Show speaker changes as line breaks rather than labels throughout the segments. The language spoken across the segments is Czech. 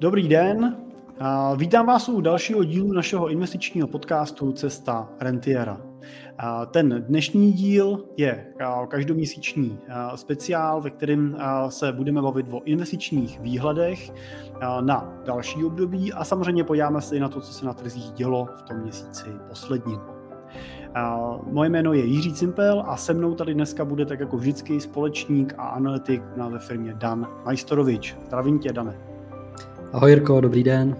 Dobrý den, vítám vás u dalšího dílu našeho investičního podcastu Cesta Rentiera. Ten dnešní díl je každoměsíční speciál, ve kterém se budeme bavit o investičních výhledech na další období a samozřejmě podíváme se i na to, co se na trzích dělo v tom měsíci posledním. Moje jméno je Jiří Cimpel a se mnou tady dneska bude tak jako vždycky společník a analytik na ve firmě Dan Majstorovič. Zdravím tě, Dane.
Ahoj Jirko, dobrý den.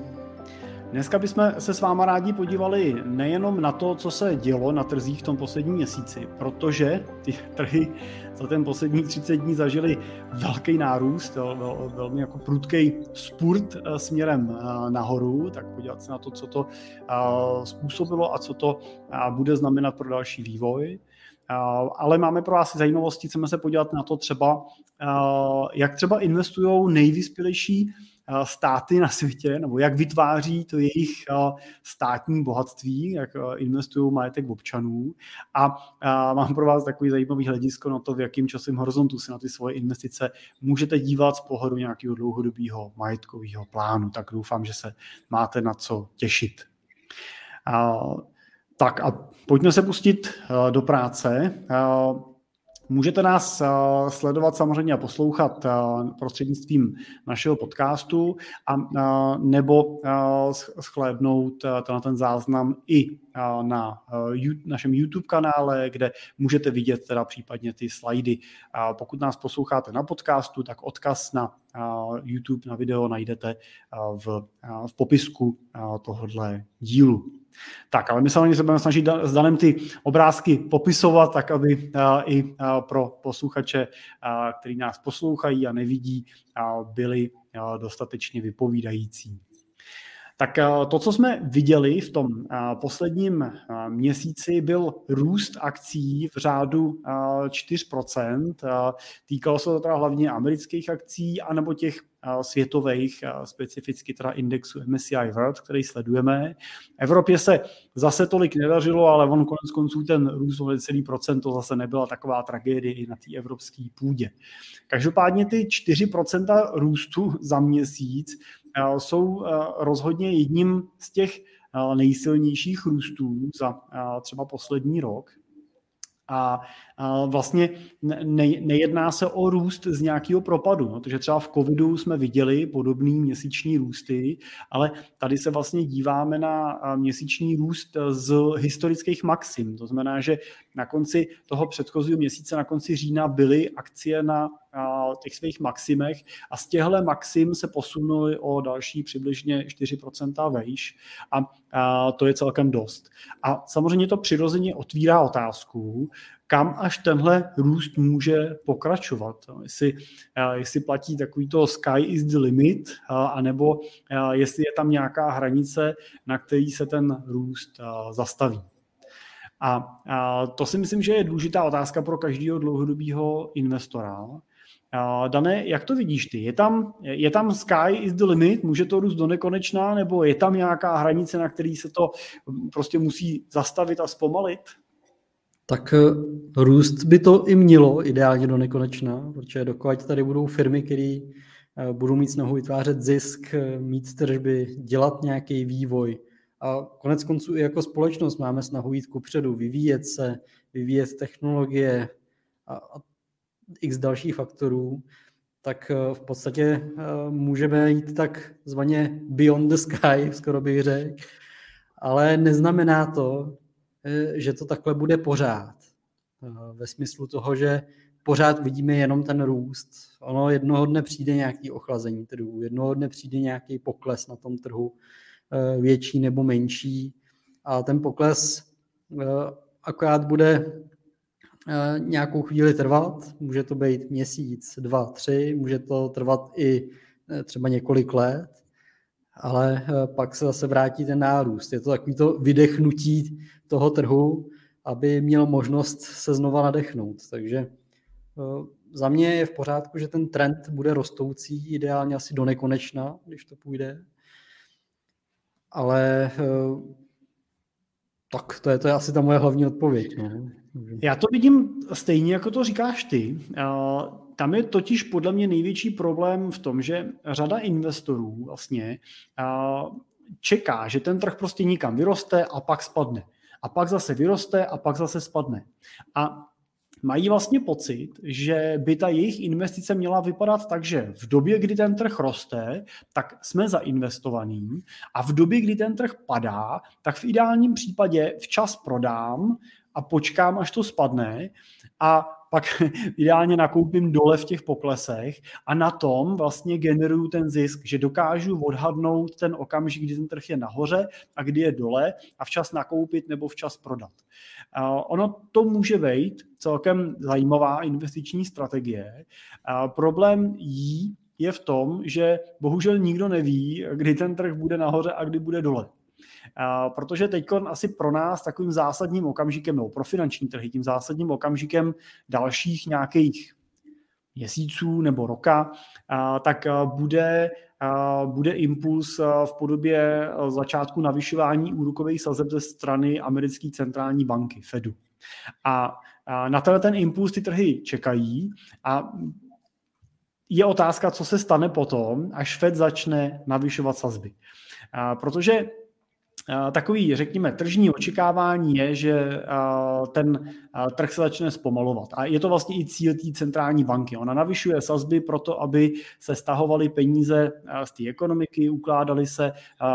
Dneska bychom se s váma rádi podívali nejenom na to, co se dělo na trzích v tom posledním měsíci, protože ty trhy za ten poslední 30 dní zažili velký nárůst, vel, velmi jako prudký spurt eh, směrem eh, nahoru, tak podívat se na to, co to eh, způsobilo a co to bude znamenat pro další vývoj. Ale máme pro vás zajímavosti, chceme se podívat na to třeba, jak třeba investují nejvyspělejší státy na světě, nebo jak vytváří to jejich eh, státní bohatství, jak eh, investují majetek občanů. A mám pro vás takový zajímavý hledisko na to, v jakém časovém horizontu se na ty svoje investice můžete dívat z pohledu nějakého dlouhodobého majetkového plánu. Tak doufám, že se máte na co těšit. Tak a pojďme se pustit do práce. Můžete nás eh, sledovat samozřejmě a poslouchat eh, prostřednictvím našeho podcastu a eh, nebo schlédnout na ten záznam i na našem YouTube kanále, kde můžete vidět teda případně ty slajdy. Pokud nás posloucháte na podcastu, tak odkaz na YouTube, na video najdete v, v popisku tohohle dílu. Tak, ale my se budeme snažit s Danem ty obrázky popisovat, tak aby i pro posluchače, kteří nás poslouchají a nevidí, byly dostatečně vypovídající. Tak to, co jsme viděli v tom posledním měsíci, byl růst akcí v řádu 4%. Týkalo se to teda hlavně amerických akcí, anebo těch světových, specificky teda indexu MSCI World, který sledujeme. Evropě se zase tolik nedařilo, ale on konec konců ten růst o celý procent, to zase nebyla taková tragédie i na té evropské půdě. Každopádně ty 4% růstu za měsíc jsou rozhodně jedním z těch nejsilnějších růstů za třeba poslední rok. A, vlastně ne, nejedná se o růst z nějakého propadu, no, protože třeba v covidu jsme viděli podobný měsíční růsty, ale tady se vlastně díváme na měsíční růst z historických maxim. To znamená, že na konci toho předchozího měsíce, na konci října, byly akcie na těch svých maximech a z těchto maxim se posunuli o další přibližně 4% vejš a, to je celkem dost. A samozřejmě to přirozeně otvírá otázku, kam až tenhle růst může pokračovat. Jestli, jestli platí takový to sky is the limit, anebo jestli je tam nějaká hranice, na který se ten růst zastaví. A, to si myslím, že je důležitá otázka pro každého dlouhodobého investora. Dané, jak to vidíš ty? Je tam, je tam sky is the limit, může to růst do nekonečná, nebo je tam nějaká hranice, na který se to prostě musí zastavit a zpomalit?
Tak eh, růst by to i mělo ideálně do nekonečna, protože dokud tady budou firmy, které eh, budou mít snahu vytvářet zisk, eh, mít tržby, dělat nějaký vývoj. A konec konců i jako společnost máme snahu jít kupředu, vyvíjet se, vyvíjet technologie a x dalších faktorů, tak v podstatě můžeme jít tak zvaně beyond the sky, skoro bych řekl, ale neznamená to, Eh, že to takhle bude pořád. Eh, ve smyslu toho, že pořád vidíme jenom ten růst. Ono jednoho dne přijde nějaký ochlazení trhu, jednoho dne přijde nějaký pokles na tom trhu, eh, větší nebo menší. A ten pokles akorát bude nějakou chvíli trvat. Může to být měsíc, dva, tři, může to trvat i třeba několik let ale eh, pak se zase vrátí ten nárůst. Je to takový to vydechnutí toho trhu, aby měl možnost se znova nadechnout. Takže eh, za mě je v pořádku, že ten trend bude rostoucí, ideálně asi do nekonečna, když to půjde. Ale eh, tak to je, to je asi ta moje hlavní odpověď. No.
Já to vidím stejně, jako to říkáš ty tam je totiž podle mě největší problém v tom, že řada investorů vlastně čeká, že ten trh prostě nikam vyroste a pak spadne. A pak zase vyroste a pak zase spadne. A mají vlastně pocit, že by ta jejich investice měla vypadat tak, že v době, kdy ten trh roste, tak jsme zainvestovaní a v době, kdy ten trh padá, tak v ideálním případě včas prodám a počkám, až to spadne a pak ideálně nakoupím dole v těch poklesech a na tom vlastně generuju ten zisk, že dokážu odhadnout ten okamžik, kdy ten trh je nahoře a kdy je dole a včas nakoupit nebo včas prodat. Ono to může být celkem zajímavá investiční strategie. Problém jí je v tom, že bohužel nikdo neví, kdy ten trh bude nahoře a kdy bude dole. Protože teď asi pro nás takovým zásadním okamžikem, nebo pro finanční trhy, tím zásadním okamžikem dalších nějakých měsíců nebo roka, tak bude, bude impuls v podobě začátku navyšování úrokových sazeb ze strany americké centrální banky, Fedu. A na tenhle ten impuls ty trhy čekají a je otázka, co se stane potom, až Fed začne navyšovat sazby. Protože takový, řekněme, tržní očekávání je, že ten trh se začne zpomalovat. A je to vlastně i cíl té centrální banky. Ona navyšuje sazby proto, aby se stahovaly peníze z té ekonomiky, ukládaly se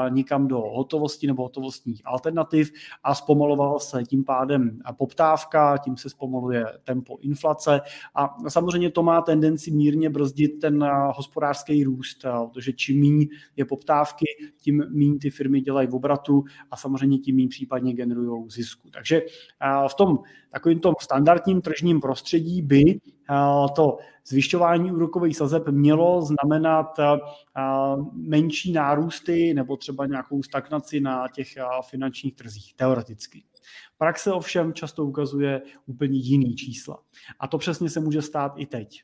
nikam do hotovosti nebo hotovostních alternativ a zpomalovala se tím pádem poptávka, tím se zpomaluje tempo inflace a samozřejmě to má tendenci mírně brzdit ten hospodářský růst, protože čím méně je poptávky, tím méně ty firmy dělají v obratu a samozřejmě tím méně případně generují zisku. Takže v tom takovým tom standardním tržním prostředí by to zvyšování úrokových sazeb mělo znamenat menší nárůsty nebo třeba nějakou stagnaci na těch finančních trzích, teoreticky. Praxe ovšem často ukazuje úplně jiný čísla. A to přesně se může stát i teď.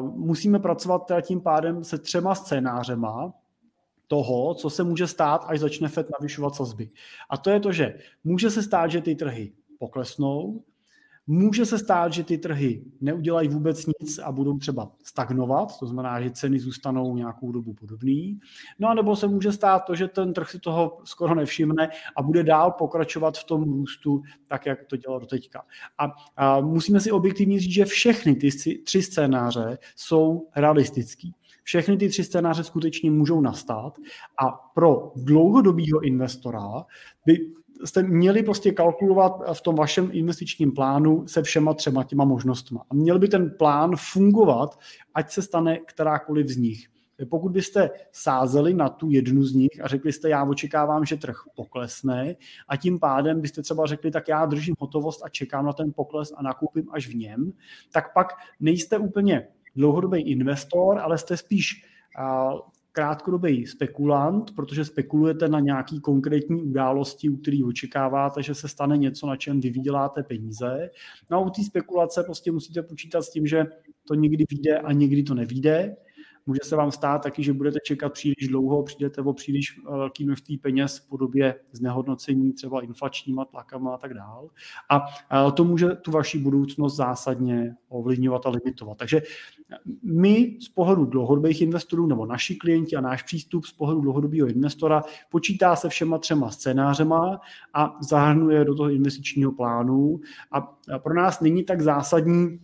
Musíme pracovat tím pádem se třema scénářema, toho, co se může stát, až začne FED navyšovat sazby. A to je to, že může se stát, že ty trhy poklesnou, Může se stát, že ty trhy neudělají vůbec nic a budou třeba stagnovat, to znamená, že ceny zůstanou nějakou dobu podobný. No a nebo se může stát to, že ten trh si toho skoro nevšimne a bude dál pokračovat v tom růstu, tak jak to dělal do teďka. A, a musíme si objektivně říct, že všechny ty tři scénáře jsou realistický. Všechny ty tři scénáře skutečně můžou nastat a pro dlouhodobého investora by jste měli prostě kalkulovat v tom vašem investičním plánu se všema třema těma možnostmi. A měl by ten plán fungovat, ať se stane kterákoliv z nich. Pokud byste sázeli na tu jednu z nich a řekli jste, já očekávám, že trh poklesne a tím pádem byste třeba řekli, tak já držím hotovost a čekám na ten pokles a nakoupím až v něm, tak pak nejste úplně dlouhodobý investor, ale jste spíš krátkodobý spekulant, protože spekulujete na nějaký konkrétní události, u kterých očekáváte, že se stane něco, na čem vy vyděláte peníze. No a u té spekulace prostě musíte počítat s tím, že to někdy vyjde a někdy to nevíde. Může se vám stát taky, že budete čekat příliš dlouho, přijdete o příliš eh, velký množství peněz v podobě znehodnocení třeba inflačníma tlakama a tak dále. A to může tu vaši budoucnost zásadně ovlivňovat a limitovat. Takže my z pohledu dlouhodobých investorů nebo naši klienti a náš přístup z pohledu dlouhodobého investora počítá se všema třema scénářema a zahrnuje do toho investičního plánu. A pro nás není tak zásadní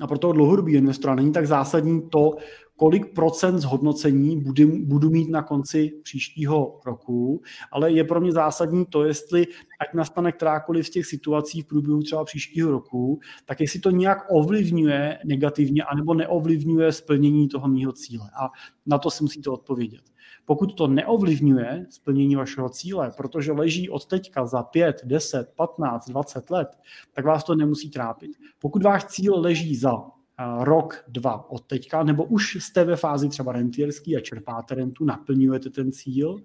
a pro toho dlouhodobého investora není tak zásadní to, kolik procent zhodnocení budu, budu mít na konci příštího roku, ale je pro mě zásadní to, jestli ať nastane kterákoliv z těch situací v průběhu třeba příštího roku, tak jestli to nějak ovlivňuje negativně anebo neovlivňuje splnění toho mého cíle. A na to si musíte odpovědět. Pokud to neovlivňuje splnění vašeho cíle, protože leží od teďka za 5, 10, 15, 20 let, tak vás to nemusí trápit. Pokud váš cíl leží za rok, dva od teďka, nebo už jste ve fázi třeba rentierský a čerpáte rentu, naplňujete ten cíl,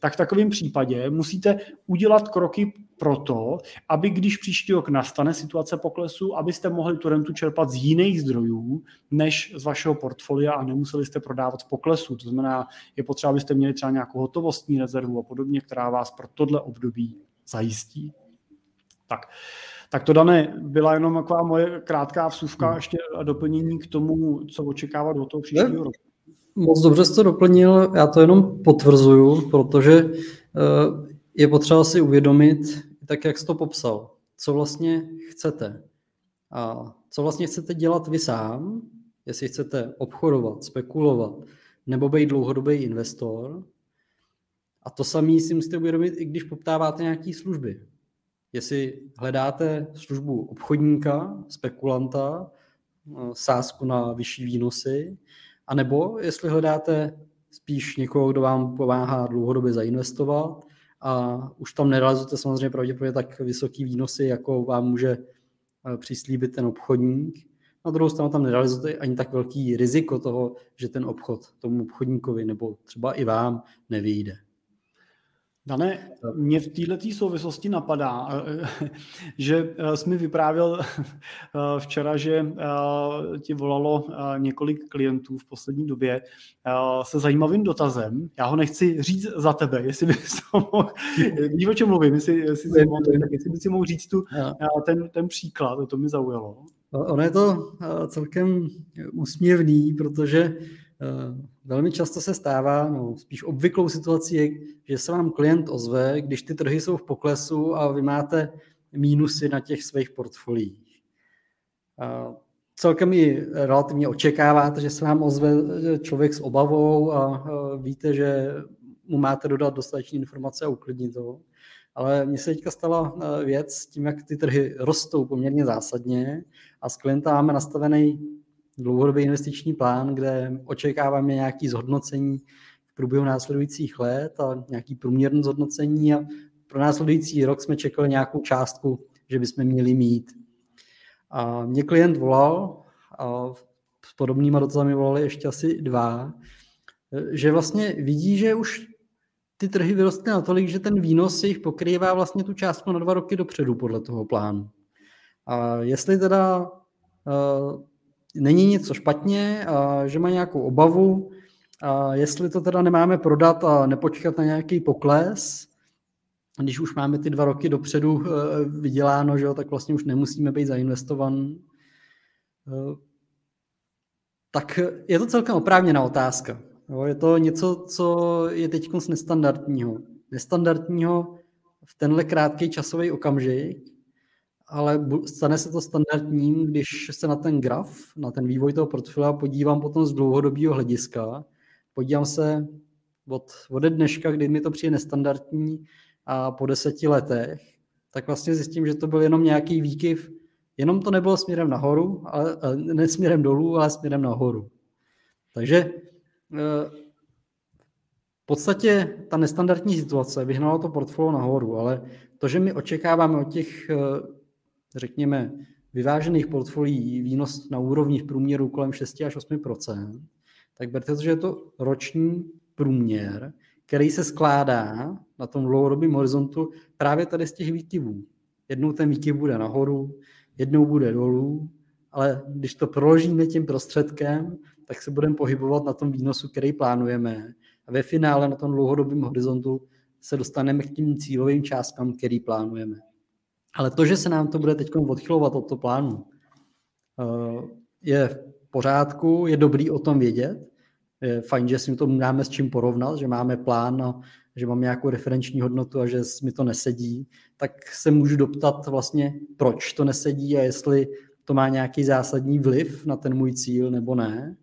tak v takovém případě musíte udělat kroky pro to, aby když příští rok nastane situace poklesu, abyste mohli tu rentu čerpat z jiných zdrojů, než z vašeho portfolia a nemuseli jste prodávat v poklesu. To znamená, je potřeba, abyste měli třeba nějakou hotovostní rezervu a podobně, která vás pro tohle období zajistí. Tak, tak to, Dané, byla jenom taková moje krátká vsuvka hmm. ještě a doplnění k tomu, co očekávat do toho příštího roku.
Moc dobře jste to doplnil, já to jenom potvrzuju, protože eh, je potřeba si uvědomit, tak jak jsi to popsal, co vlastně chcete. A co vlastně chcete dělat vy sám, jestli chcete obchodovat, spekulovat, nebo být dlouhodobý investor. A to samé si musíte uvědomit, i když poptáváte nějaké služby. Jestli hledáte službu obchodníka, spekulanta, eh, sázku na vyšší výnosy, anebo jestli hledáte spíš někoho, kdo vám pomáhá dlouhodobě zainvestovat a už tam nerealizujete samozřejmě pravděpodobně tak vysoký výnosy, jako vám může eh, přislíbit ten obchodník. Na druhou stranu tam nerealizujete ani tak velký riziko toho, že ten obchod tomu obchodníkovi nebo třeba i vám nevyjde.
Dané, mě v této souvislosti napadá, že eh, jsi mi vyprávěl eh, včera, že eh, ti volalo několik klientů v poslední době se zajímavým dotazem. Já ho nechci říct za tebe, jestli bys to mohl, víš o čem mluvím, jestli, jestli, si mohl, tak jestli bys si mohl říct tu, ten, ten příklad, to mi zaujalo.
Ono je to celkem úsměvný, protože velmi často se stává, no, spíš obvyklou situací je, že se vám klient ozve, když ty trhy jsou v poklesu a vy máte mínusy na těch svých portfoliích. A celkem i relativně očekáváte, že se vám ozve člověk s obavou a víte, že mu máte dodat dostatečné informace a uklidnit to. Ale mně se teďka stala věc tím, jak ty trhy rostou poměrně zásadně a s klientem máme nastavený dlouhodobý investiční plán, kde očekáváme nějaké zhodnocení v průběhu následujících let a nějaký průměrné zhodnocení a pro následující rok jsme čekali nějakou částku, že bychom měli mít. A mě klient volal a s podobnýma dotazami volali ještě asi dva, že vlastně vidí, že už ty trhy vyrostly natolik, že ten výnos jich pokrývá vlastně tu částku na dva roky dopředu podle toho plánu. A jestli teda uh, není něco špatně, že má nějakou obavu, a jestli to teda nemáme prodat a nepočkat na nějaký pokles, když už máme ty dva roky dopředu eh, vyděláno, že jo, tak vlastně už nemusíme být zainvestovan. Eh, tak je to celkem oprávněná otázka. Jo, je to něco, co je teď nestandardního. Nestandardního v tenhle krátký časový okamžik, ale stane se to standardním, když se na ten graf, na ten vývoj toho portfolia podívám potom z dlouhodobého hlediska. Podívám se od, od dneška, kdy mi to přijde nestandardní a po deseti letech, tak vlastně zjistím, že to byl jenom nějaký výkyv, jenom to nebylo směrem nahoru, ale, ne směrem dolů, ale směrem nahoru. Takže eh, v podstatě ta nestandardní situace vyhnala to portfolio nahoru, ale to, že my očekáváme od těch eh, řekněme, vyvážených portfolií výnos na úrovni v průměru kolem 6 až 8% tak berte to, že je to roční průměr, který se skládá na tom dlouhodobém horizontu právě tady z těch výkyvů. Jednou ten výkyv bude nahoru, jednou bude dolů, ale když to proložíme tím prostředkem, tak se budeme pohybovat na tom výnosu, který plánujeme. A ve finále na tom dlouhodobém horizontu se dostaneme k tím cílovým částkám, který plánujeme. Ale to, že se nám to bude teď odchylovat od toho plánu, eh, je v pořádku, je dobrý o tom vědět. Je fajn, že si to máme s čím porovnat, že máme plán a že mám nějakou referenční hodnotu a že mi to nesedí, tak se můžu doptat vlastně, proč to nesedí a jestli to má nějaký zásadní vliv na ten můj cíl nebo ne.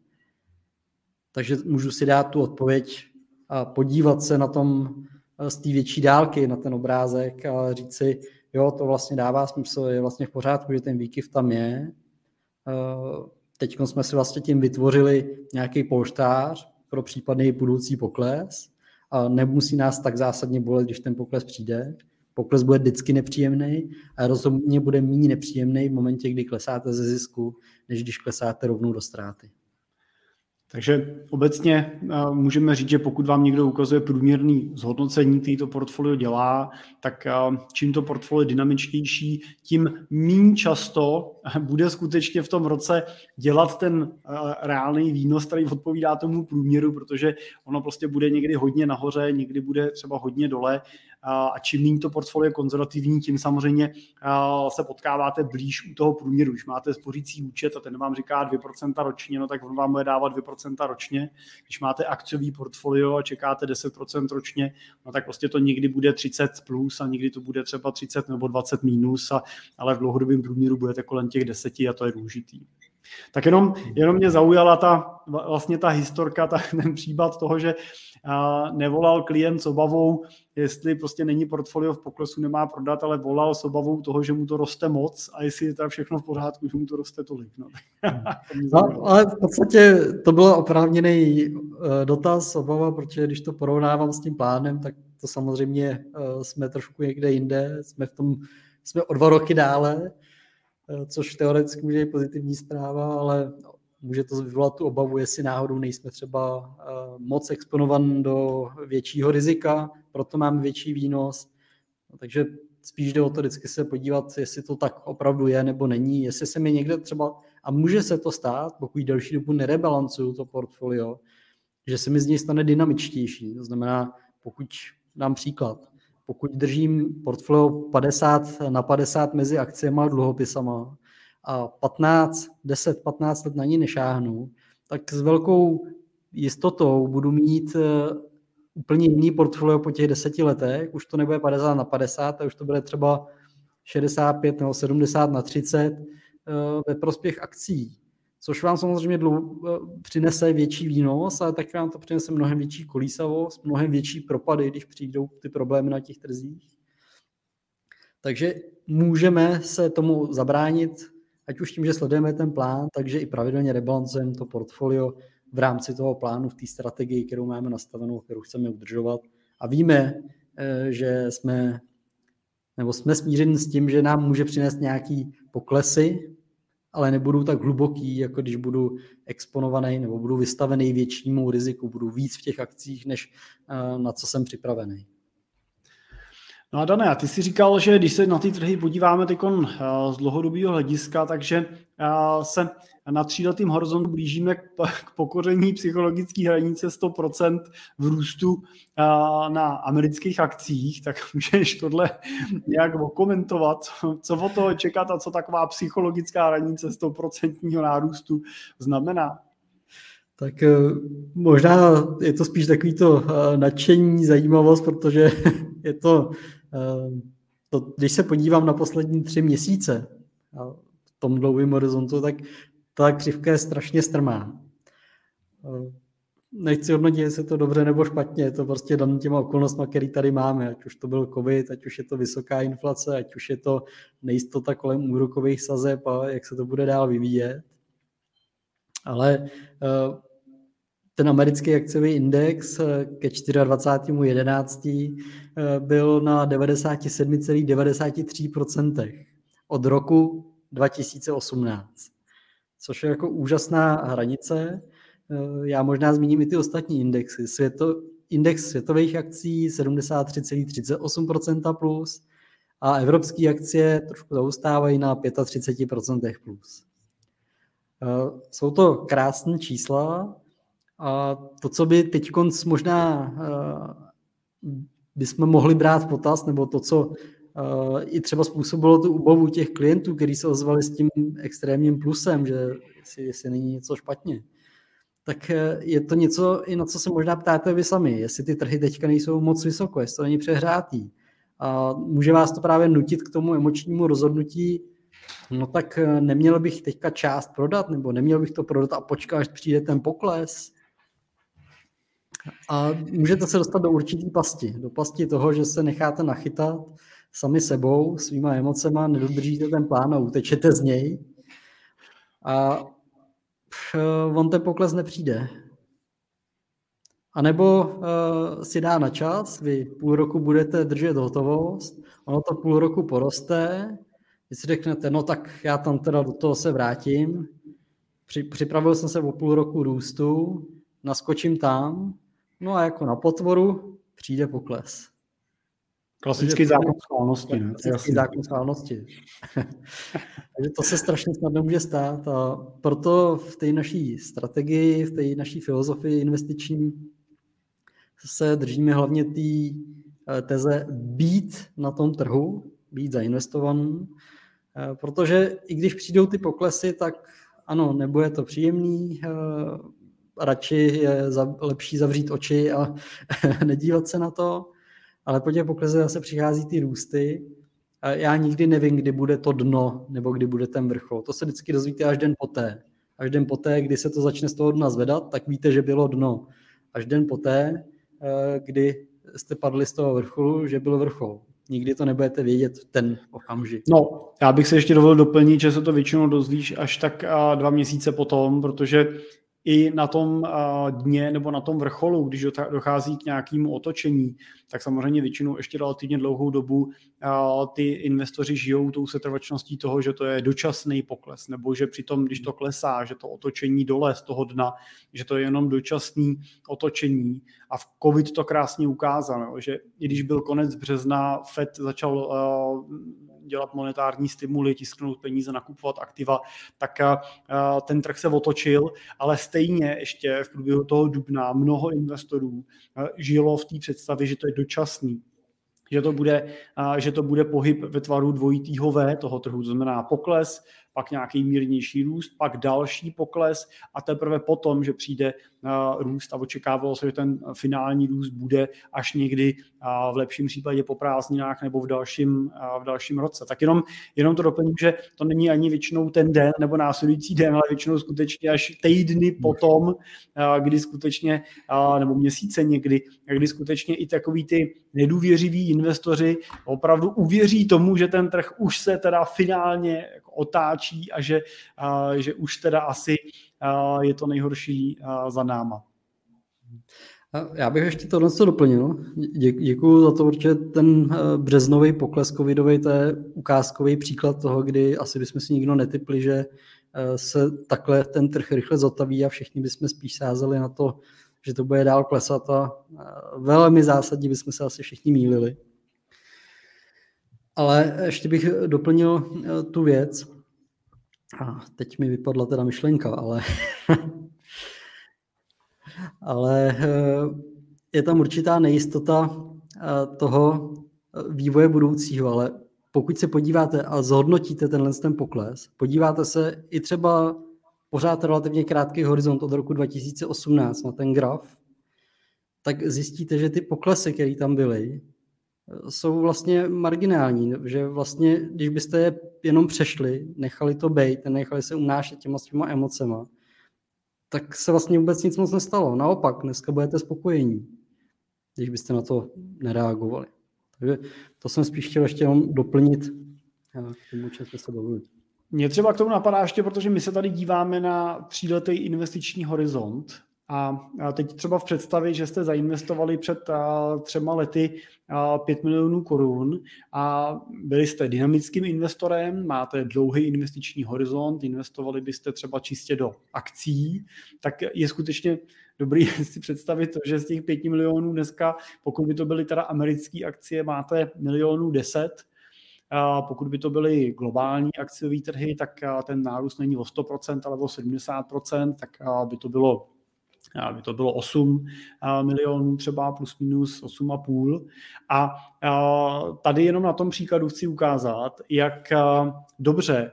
Takže můžu si dát tu odpověď a podívat se na tom eh, z té větší dálky na ten obrázek a říct si, jo, to vlastně dává smysl, je vlastně v pořádku, že ten výkyv tam je. Eh, teď jsme si vlastně tím vytvořili nějaký polštář pro případný budoucí pokles a nemusí nás tak zásadně bolet, když ten pokles přijde. Pokles bude vždycky nepříjemný a rozhodně bude méně nepříjemný v momentě, kdy klesáte ze zisku, než když klesáte rovnou do ztráty.
Takže obecně eh, můžeme říct, že pokud vám někdo ukazuje průměrný zhodnocení, který to portfolio dělá, tak eh, čím to portfolio je dynamičtější, tím méně často bude skutečně v tom roce dělat ten eh, reálný výnos, který odpovídá tomu průměru, protože ono prostě bude někdy hodně nahoře, někdy bude třeba hodně dole a čím méně to portfolio je konzervativní, tím samozřejmě se potkáváte blíž u toho průměru. Když máte spořící účet a ten vám říká 2% ročně, no tak on vám bude dávat 2% ročně. Když máte akciový portfolio a čekáte 10% ročně, no tak prostě to někdy bude 30 plus a někdy to bude třeba 30 nebo 20 minus, a, ale v dlouhodobém průměru budete kolem těch 10 a to je důležitý. Tak jenom, jenom mě zaujala ta, vlastně ta historka, ta, ten případ toho, že a nevolal klient s obavou, jestli prostě není portfolio v poklesu, nemá prodat, ale volal s obavou toho, že mu to roste moc a jestli je tam všechno v pořádku, že mu to roste tolik. No.
no ale v podstatě to byl oprávněný eh, dotaz, obava, protože když to porovnávám s tím plánem, tak to samozřejmě eh, jsme trošku někde jinde, jsme v tom, jsme o dva roky dále, což teoreticky může být pozitivní zpráva, ale může to vyvolat tu obavu, jestli náhodou nejsme třeba eh, moc exponovan do většího rizika, proto máme větší výnos. Takže spíš jde o to vždycky se podívat, jestli to tak opravdu je nebo není, jestli se mi někde třeba, a může se to stát, pokud delší dobu nerebalancuju to portfolio, že se mi z něj stane dynamičtější. To znamená, pokud dám příklad, pokud držím portfolio 50 na 50 mezi akciemi a dluhopisama, a 15, 10, 15 let na ní nešáhnu, tak s velkou jistotou budu mít eh, úplně jiný portfolio po těch deseti letech, už to nebude 50 na 50, a už to bude třeba 65 nebo 70 na 30 eh, ve prospěch akcí, což vám samozřejmě dlou, eh, přinese větší výnos, ale tak vám to přinese mnohem větší kolísavost, mnohem větší propady, když přijdou ty problémy na těch trzích. Takže můžeme se tomu zabránit ať už tím, že sledujeme ten plán, takže i pravidelně rebalancujeme to portfolio v rámci toho plánu, v té strategii, kterou máme nastavenou, kterou chceme udržovat. A víme, eh, že jsme, nebo jsme smířeni s tím, že nám může přinést nějaký poklesy, ale nebudou tak hluboký, jako když budu exponovaný nebo budu vystavený většímu riziku, budu víc v těch akcích, než eh, na co jsem připravený.
No a Dané, ty si říkal, že když se na ty trhy podíváme teď eh, z dlouhodobého hlediska, takže eh, se na tříletým horizontu blížíme k, pokoření psychologické hranice 100% v růstu eh, na amerických akcích, tak můžeš tohle nějak okomentovat, co od toho čekat a co taková psychologická hranice 100% nárůstu znamená?
Tak možná je to spíš takový to nadšení, zajímavost, protože je to to, když se podívám na poslední tři měsíce v tom dlouhém horizontu, tak ta křivka je strašně strmá. Ehm, nechci hodnotit, jestli je to dobře nebo špatně, je to prostě dan těma okolnostmi, které tady máme, ať už to byl covid, ať už je to vysoká inflace, ať už je to nejistota kolem úrokových sazeb a jak se to bude dál vyvíjet. Ale ehm, ten americký akciový index eh, ke 24.11. Eh, byl na 97,93% od roku 2018, což je jako úžasná hranice. Eh, já možná zmíním i ty ostatní indexy. Světo, index světových akcí 73,38% plus a evropské akcie trošku zaustávají na 35% plus. Jsou to krásné čísla, a to, co by teď možná uh, bychom mohli brát potaz, nebo to, co uh, i třeba způsobilo tu úbavu těch klientů, kteří se ozvali s tím extrémním plusem, že jestli, jestli není něco špatně, tak uh, je to něco, i na co se možná ptáte vy sami, jestli ty trhy teďka nejsou moc vysoko, jestli to není přehrátý. A může vás to právě nutit k tomu emočnímu rozhodnutí, no tak neměl bych teďka část prodat, nebo neměl bych to prodat a počkat, až přijde ten pokles, a můžete se dostat do určitý pasti. Do pasti toho, že se necháte nachytat sami sebou, svýma emocema, nedodržíte ten plán a utečete z něj. A on ten pokles nepřijde. A nebo uh, si dá na čas, vy půl roku budete držet hotovost, ono to půl roku poroste, vy si řeknete, no tak já tam teda do toho se vrátím, Při, připravil jsem se o půl roku růstu, naskočím tam, No a jako na potvoru přijde pokles.
Klasický zákon schválnosti.
Ne? Klasický zákon schválnosti. Takže to se strašně snadno může stát a proto v té naší strategii, v té naší filozofii investiční se držíme hlavně té teze být na tom trhu, být zainvestovaný, protože i když přijdou ty poklesy, tak ano, nebude to příjemný, radši je za, lepší zavřít oči a nedívat se na to, ale po těch poklesech zase přichází ty růsty. A já nikdy nevím, kdy bude to dno, nebo kdy bude ten vrchol. To se vždycky dozvíte až den poté. Až den poté, kdy se to začne z toho dna zvedat, tak víte, že bylo dno. Až den poté, eh, kdy jste padli z toho vrcholu, že byl vrchol. Nikdy to nebudete vědět ten okamžik.
No, já bych se ještě dovolil doplnit, že se to většinou dozvíš až tak dva měsíce potom, protože i na tom dně nebo na tom vrcholu, když dochází k nějakému otočení, tak samozřejmě většinou ještě relativně dlouhou dobu ty investoři žijou tou setrvačností toho, že to je dočasný pokles, nebo že přitom, když to klesá, že to otočení dole z toho dna, že to je jenom dočasný otočení. A v COVID to krásně ukázal, že i když byl konec března, FED začal dělat monetární stimuly, tisknout peníze, nakupovat aktiva, tak ten trh se otočil, ale stejně ještě v průběhu toho dubna mnoho investorů žilo v té představě, že to je dočasný, že to bude, že to bude pohyb ve tvaru dvojitýho V toho trhu, to znamená pokles, pak nějaký mírnější růst, pak další pokles a teprve potom, že přijde růst a očekávalo se, že ten finální růst bude až někdy v lepším případě po prázdninách nebo v dalším, v dalším roce. Tak jenom, jenom to doplním, že to není ani většinou ten den nebo následující den, ale většinou skutečně až týdny potom, kdy skutečně, nebo měsíce někdy, kdy skutečně i takový ty nedůvěřiví investoři opravdu uvěří tomu, že ten trh už se teda finálně otáčí a že, že už teda asi je to nejhorší za náma.
Já bych ještě tohle co doplnil. Dě, děkuji za to, protože ten eh, březnový pokles covidový, to je ukázkový příklad toho, kdy asi bychom si nikdo netypli, že eh, se takhle ten trh rychle zotaví a všichni bychom spíš sázeli na to, že to bude dál klesat a eh, velmi zásadně bychom se asi všichni mýlili. Ale ještě bych doplnil tu věc, a teď mi vypadla teda myšlenka, ale, ale eh, je tam určitá nejistota eh, toho vývoje budoucího, ale pokud se podíváte a zhodnotíte tenhle ten pokles, podíváte se i třeba pořád relativně krátký horizont od roku 2018 na ten graf, tak zjistíte, že ty poklesy, které tam byly, jsou vlastně marginální, že vlastně, když byste je jenom přešli, nechali to být, nechali se umnášet těma svýma emocema, tak se vlastně vůbec nic moc nestalo. Naopak, dneska budete spokojení, když byste na to nereagovali. Takže to jsem spíš chtěl ještě jenom doplnit k tomu, jste se bavili.
Mě třeba k tomu napadá ještě, protože my se tady díváme na tříletý investiční horizont a teď třeba v představě, že jste zainvestovali před třema lety 5 milionů korun a byli jste dynamickým investorem, máte dlouhý investiční horizont, investovali byste třeba čistě do akcí, tak je skutečně dobrý si představit to, že z těch 5 milionů dneska, pokud by to byly teda americké akcie, máte milionů 10, pokud by to byly globální akciové trhy, tak ten nárůst není o 100%, ale o 70%, tak by to bylo by to bylo 8 milionů třeba plus minus 8,5. A tady jenom na tom příkladu chci ukázat, jak dobře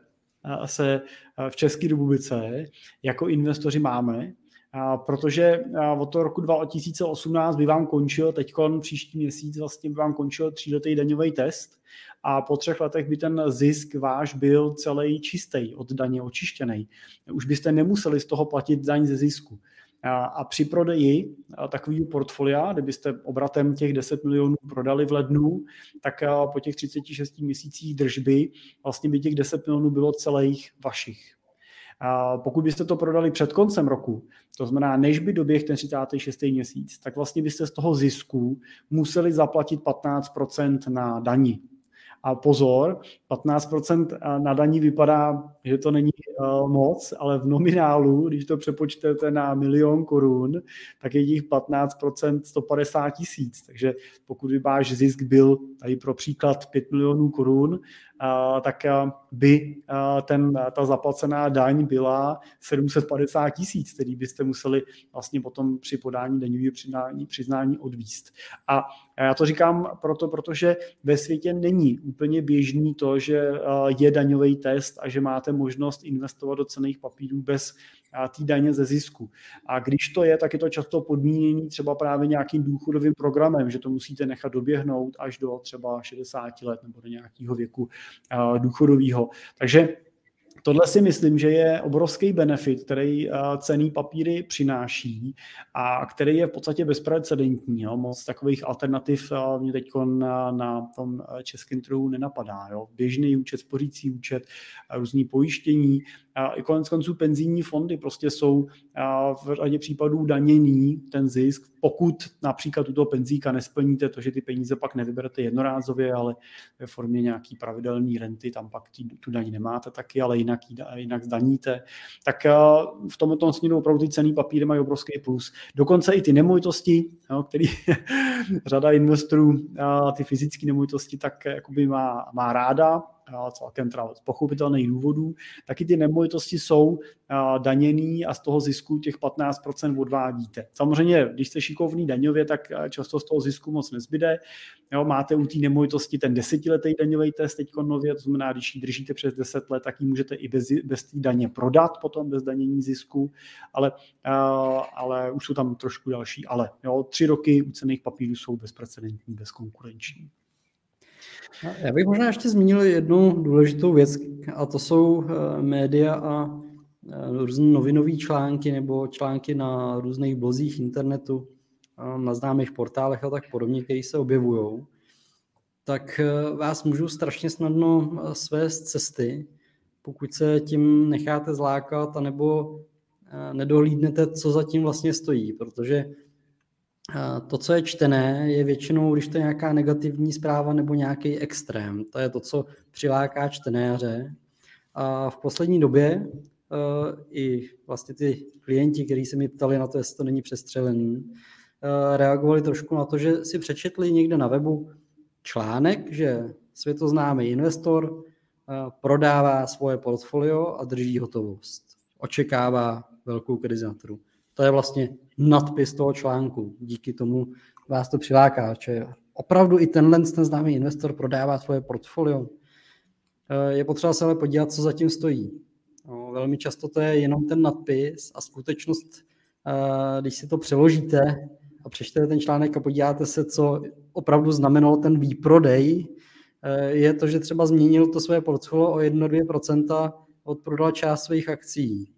se v České republice jako investoři máme, protože od toho roku 2018 by vám končil, teď příští měsíc vlastně by vám končil tříletý daňový test a po třech letech by ten zisk váš byl celý čistý od daně očištěný. Už byste nemuseli z toho platit daň ze zisku. A při prodeji takového portfolia, kdybyste obratem těch 10 milionů prodali v lednu, tak po těch 36 měsících držby vlastně by těch 10 milionů bylo celých vašich. A pokud byste to prodali před koncem roku, to znamená, než by doběh ten 36. měsíc, tak vlastně byste z toho zisku museli zaplatit 15% na daní. A pozor, 15% na daní vypadá, že to není uh, moc, ale v nominálu, když to přepočtete na milion korun, tak je těch 15% 150 tisíc. Takže pokud by váš zisk byl, tady pro příklad 5 milionů korun, tak by ten, ta zaplacená daň byla 750 tisíc, který byste museli vlastně potom při podání daňového přiznání, přiznání odvíst. A já to říkám proto, protože ve světě není úplně běžný to, že je daňový test a že máte možnost investovat do cených papírů bez té daně ze zisku. A když to je, tak je to často podmínění třeba právě nějakým důchodovým programem, že to musíte nechat doběhnout až do třeba 60 let nebo do nějakého věku důchodového. Takže Tohle si myslím, že je obrovský benefit, který cený papíry přináší a který je v podstatě bezprecedentní. Jo. Moc takových alternativ mě teď na, na tom českém trhu nenapadá. Jo. Běžný účet, spořící účet, různý pojištění, i konec konců penzijní fondy prostě jsou v řadě případů daněný ten zisk, pokud například tuto penzíka nesplníte to, že ty peníze pak nevyberete jednorázově, ale ve formě nějaký pravidelný renty, tam pak tí, tu daň nemáte taky, ale jinak, jinak zdaníte. Tak v tomto směru opravdu ty cený papíry mají obrovský plus. Dokonce i ty nemovitosti, jo, který řada investorů, ty fyzické nemovitosti, tak jakoby má, má ráda, celkem z pochopitelných důvodů, taky ty nemovitosti jsou daněný a z toho zisku těch 15% odvádíte. Samozřejmě, když jste šikovný daňově, tak často z toho zisku moc nezbyde. Jo, máte u té nemovitosti ten desetiletý daňový test teď nově, to znamená, když ji držíte přes 10 let, tak ji můžete i bez, bez té daně prodat potom, bez danění zisku, ale, ale už jsou tam trošku další. Ale jo, tři roky u cených papírů jsou bezprecedentní, bezkonkurenční.
No, já bych možná ještě zmínil jednu důležitou věc, a to jsou eh, média a eh, různé novinové články nebo články na různých blozích internetu, na známých portálech a tak podobně, které se objevují, tak eh, vás můžou strašně snadno svést cesty, pokud se tím necháte zlákat, anebo nedohlídnete, co zatím vlastně stojí, protože to, co je čtené, je většinou, když to je nějaká negativní zpráva nebo nějaký extrém. To je to, co přiláká čtenéře. A v poslední době uh, i vlastně ty klienti, kteří se mi ptali na to, jestli to není přestřelený, uh, reagovali trošku na to, že si přečetli někde na webu článek, že světoznámý investor uh, prodává svoje portfolio a drží hotovost. Očekává velkou krizi na trhu. To je vlastně nadpis toho článku. Díky tomu vás to přiláká, že opravdu i tenhle ten známý investor prodává svoje portfolio. Eh, je potřeba se ale podívat, co zatím stojí. No, velmi často to je jenom ten nadpis a skutečnost, eh, když si to přeložíte a přečtete ten článek a podíváte se, co opravdu znamenalo ten výprodej, eh, je to, že třeba změnil to své portfolio o 1-2%, odprodal část svých akcí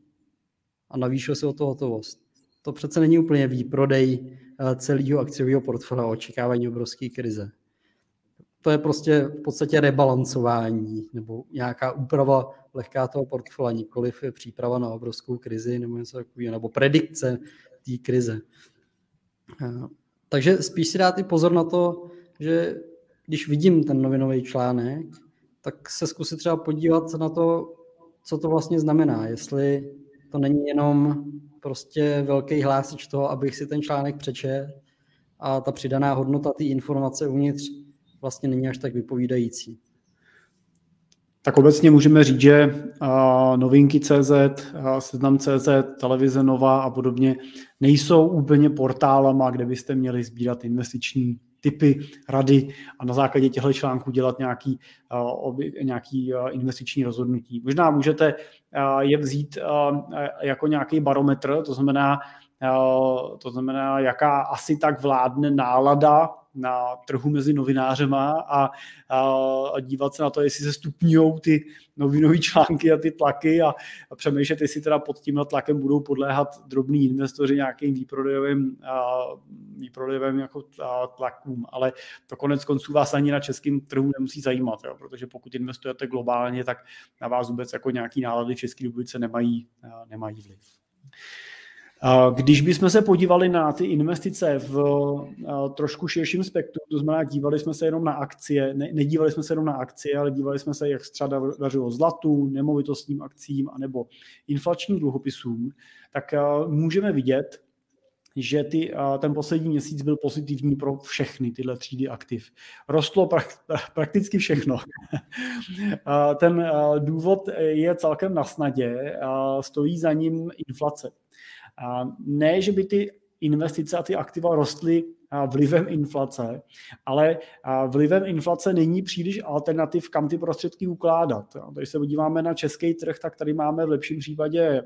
a navýšil si o to hotovost to přece není úplně výprodej eh, celého akciového portfolia očekávání obrovské krize. To je prostě v podstatě rebalancování nebo nějaká úprava lehká toho portfolia, nikoliv je příprava na obrovskou krizi nebo něco takového, nebo predikce té krize. Eh, takže spíš si dát i pozor na to, že když vidím ten novinový článek, tak se zkusit třeba podívat na to, co to vlastně znamená. Jestli to není jenom prostě velký hlásič toho, abych si ten článek přečet a ta přidaná hodnota té informace uvnitř vlastně není až tak vypovídající.
Tak obecně můžeme říct, že novinky CZ, seznam CZ, televize Nova a podobně nejsou úplně portálama, kde byste měli sbírat investiční typy, rady a na základě těchto článků dělat nějaký, nějaký investiční rozhodnutí. Možná můžete je vzít jako nějaký barometr, to znamená, to znamená, jaká asi tak vládne nálada na trhu mezi novinářema a, a dívat se na to, jestli se stupňují ty novinové články a ty tlaky a, a přemýšlet, jestli teda pod tímhle tlakem budou podléhat drobní investoři nějakým výprodejovým, a, výprodejovým jako a, tlakům. Ale to konec konců vás ani na českém trhu nemusí zajímat, jo, protože pokud investujete globálně, tak na vás vůbec jako nějaký nálady v České republice nemají, nemají vliv. Když bychom se podívali na ty investice v trošku širším spektru, to znamená, dívali jsme se jenom na akcie, ne, nedívali jsme se jenom na akcie, ale dívali jsme se, jak třeba dařilo zlatu, nemovitostním akcím anebo inflačním dluhopisům, tak můžeme vidět, že ty, ten poslední měsíc byl pozitivní pro všechny tyhle třídy aktiv. Rostlo prakticky všechno. Ten důvod je celkem na snadě, stojí za ním inflace. Ne, že by ty investice a ty aktiva rostly vlivem inflace, ale vlivem inflace není příliš alternativ, kam ty prostředky ukládat. Když se podíváme na český trh, tak tady máme v lepším případě